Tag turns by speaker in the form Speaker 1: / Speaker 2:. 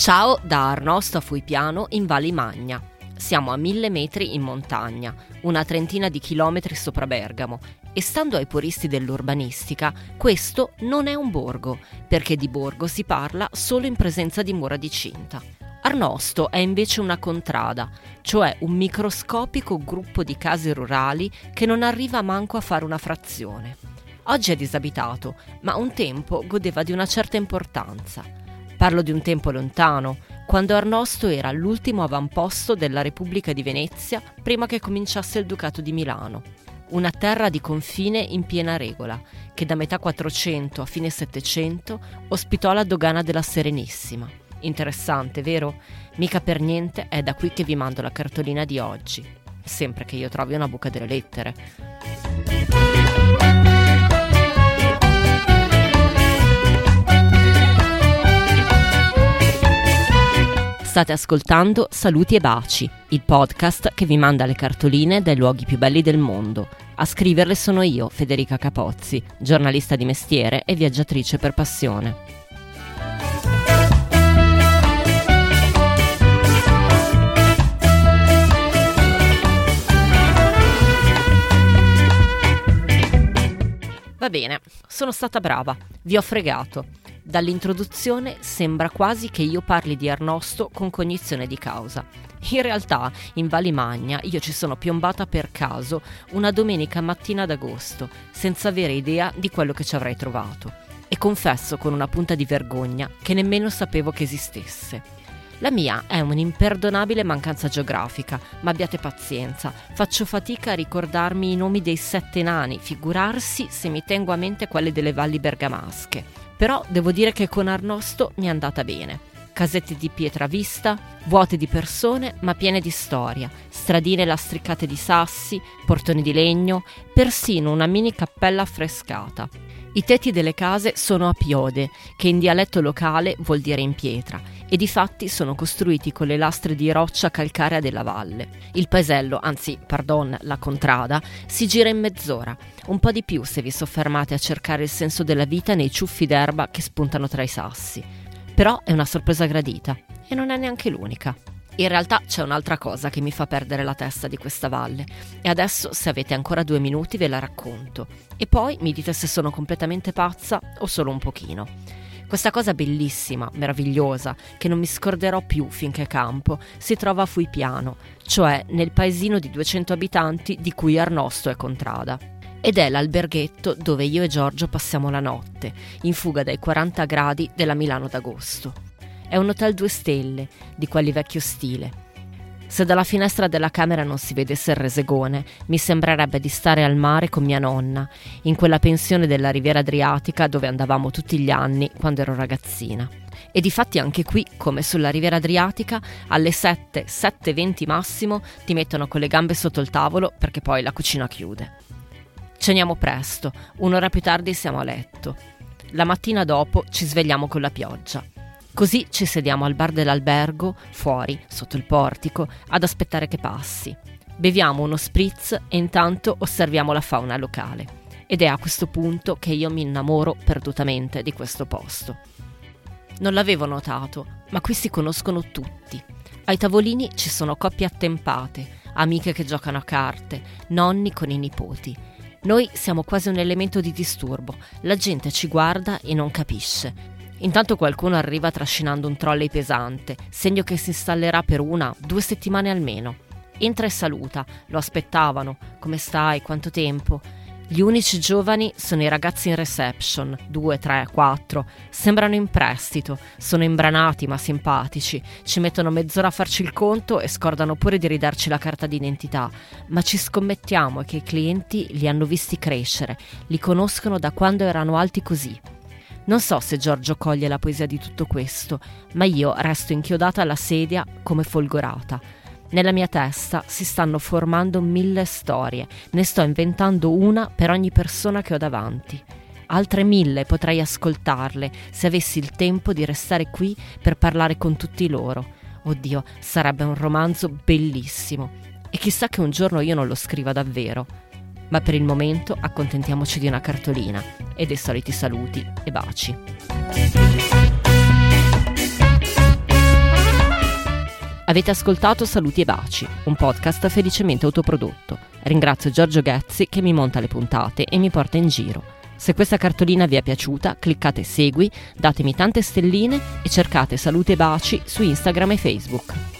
Speaker 1: Ciao da Arnosto a Fuipiano in Valle Magna. Siamo a mille metri in montagna, una trentina di chilometri sopra Bergamo e stando ai puristi dell'urbanistica, questo non è un borgo, perché di borgo si parla solo in presenza di mura di cinta. Arnosto è invece una contrada, cioè un microscopico gruppo di case rurali che non arriva manco a fare una frazione. Oggi è disabitato, ma un tempo godeva di una certa importanza. Parlo di un tempo lontano, quando Arnosto era l'ultimo avamposto della Repubblica di Venezia prima che cominciasse il Ducato di Milano. Una terra di confine in piena regola, che da metà 400 a fine 700 ospitò la dogana della Serenissima. Interessante, vero? Mica per niente è da qui che vi mando la cartolina di oggi, sempre che io trovi una buca delle lettere. State ascoltando Saluti e Baci, il podcast che vi manda le cartoline dai luoghi più belli del mondo. A scriverle sono io, Federica Capozzi, giornalista di mestiere e viaggiatrice per passione. Va bene, sono stata brava, vi ho fregato. Dall'introduzione sembra quasi che io parli di Arnosto con cognizione di causa. In realtà, in Valimagna io ci sono piombata per caso una domenica mattina d'agosto, senza avere idea di quello che ci avrei trovato. E confesso con una punta di vergogna che nemmeno sapevo che esistesse. La mia è un'imperdonabile mancanza geografica, ma abbiate pazienza, faccio fatica a ricordarmi i nomi dei sette nani, figurarsi se mi tengo a mente quelle delle valli bergamasche. Però devo dire che con Arnosto mi è andata bene. Casette di pietra vista, vuote di persone ma piene di storia, stradine lastricate di sassi, portoni di legno, persino una mini cappella affrescata. I tetti delle case sono a piode, che in dialetto locale vuol dire in pietra, e di fatti sono costruiti con le lastre di roccia calcarea della valle. Il paesello, anzi, pardon, la contrada, si gira in mezz'ora, un po' di più se vi soffermate a cercare il senso della vita nei ciuffi d'erba che spuntano tra i sassi. Però è una sorpresa gradita, e non è neanche l'unica. In realtà c'è un'altra cosa che mi fa perdere la testa di questa valle e adesso se avete ancora due minuti ve la racconto e poi mi dite se sono completamente pazza o solo un pochino. Questa cosa bellissima, meravigliosa, che non mi scorderò più finché campo, si trova a Fuipiano, cioè nel paesino di 200 abitanti di cui Arnosto è contrada. Ed è l'alberghetto dove io e Giorgio passiamo la notte, in fuga dai 40 gradi della Milano d'agosto. È un hotel due stelle, di quelli vecchio stile, se dalla finestra della camera non si vedesse il resegone, mi sembrerebbe di stare al mare con mia nonna, in quella pensione della Riviera Adriatica dove andavamo tutti gli anni quando ero ragazzina. E difatti anche qui, come sulla Riviera Adriatica, alle 7, 7.20 massimo ti mettono con le gambe sotto il tavolo perché poi la cucina chiude. Ceniamo presto, un'ora più tardi siamo a letto. La mattina dopo ci svegliamo con la pioggia. Così ci sediamo al bar dell'albergo, fuori, sotto il portico, ad aspettare che passi. Beviamo uno spritz e intanto osserviamo la fauna locale. Ed è a questo punto che io mi innamoro perdutamente di questo posto. Non l'avevo notato, ma qui si conoscono tutti. Ai tavolini ci sono coppie attempate, amiche che giocano a carte, nonni con i nipoti. Noi siamo quasi un elemento di disturbo, la gente ci guarda e non capisce. Intanto qualcuno arriva trascinando un trolley pesante, segno che si installerà per una, due settimane almeno. Entra e saluta, lo aspettavano, come stai, quanto tempo. Gli unici giovani sono i ragazzi in reception, due, tre, quattro. Sembrano in prestito, sono imbranati ma simpatici. Ci mettono mezz'ora a farci il conto e scordano pure di ridarci la carta d'identità. Ma ci scommettiamo che i clienti li hanno visti crescere, li conoscono da quando erano alti così. Non so se Giorgio coglie la poesia di tutto questo, ma io resto inchiodata alla sedia come folgorata. Nella mia testa si stanno formando mille storie, ne sto inventando una per ogni persona che ho davanti. Altre mille potrei ascoltarle se avessi il tempo di restare qui per parlare con tutti loro. Oddio, sarebbe un romanzo bellissimo. E chissà che un giorno io non lo scriva davvero ma per il momento accontentiamoci di una cartolina e dei soliti saluti e baci. Avete ascoltato Saluti e Baci, un podcast felicemente autoprodotto. Ringrazio Giorgio Ghezzi che mi monta le puntate e mi porta in giro. Se questa cartolina vi è piaciuta, cliccate segui, datemi tante stelline e cercate Saluti e Baci su Instagram e Facebook.